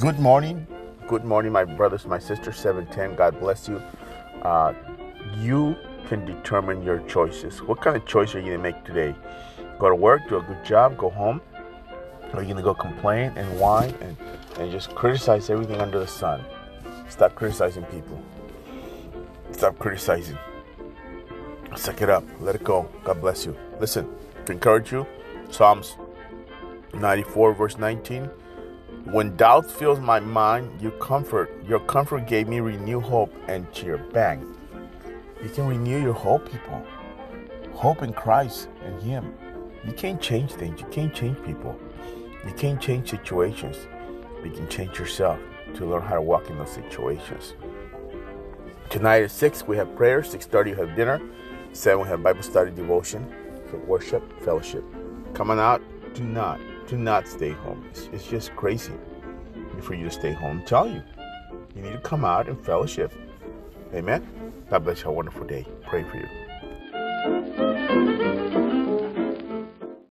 Good morning. Good morning, my brothers, my sisters, 710. God bless you. Uh, you can determine your choices. What kind of choice are you going to make today? Go to work, do a good job, go home? Or are you going to go complain and whine and, and just criticize everything under the sun? Stop criticizing people. Stop criticizing. Suck it up. Let it go. God bless you. Listen, to encourage you, Psalms 94, verse 19. When doubt fills my mind, your comfort, your comfort gave me renewed hope and cheer. Bang. You can renew your hope, people. Hope in Christ and Him. You can't change things. You can't change people. You can't change situations. You can change yourself to learn how to walk in those situations. Tonight at 6, we have prayer. 6.30, we have dinner. 7, we have Bible study devotion, worship, fellowship. Coming out, do not do not stay home. It's, it's just crazy for you to stay home. Tell you, you need to come out and fellowship. Amen. God bless you. Have a wonderful day. Pray for you.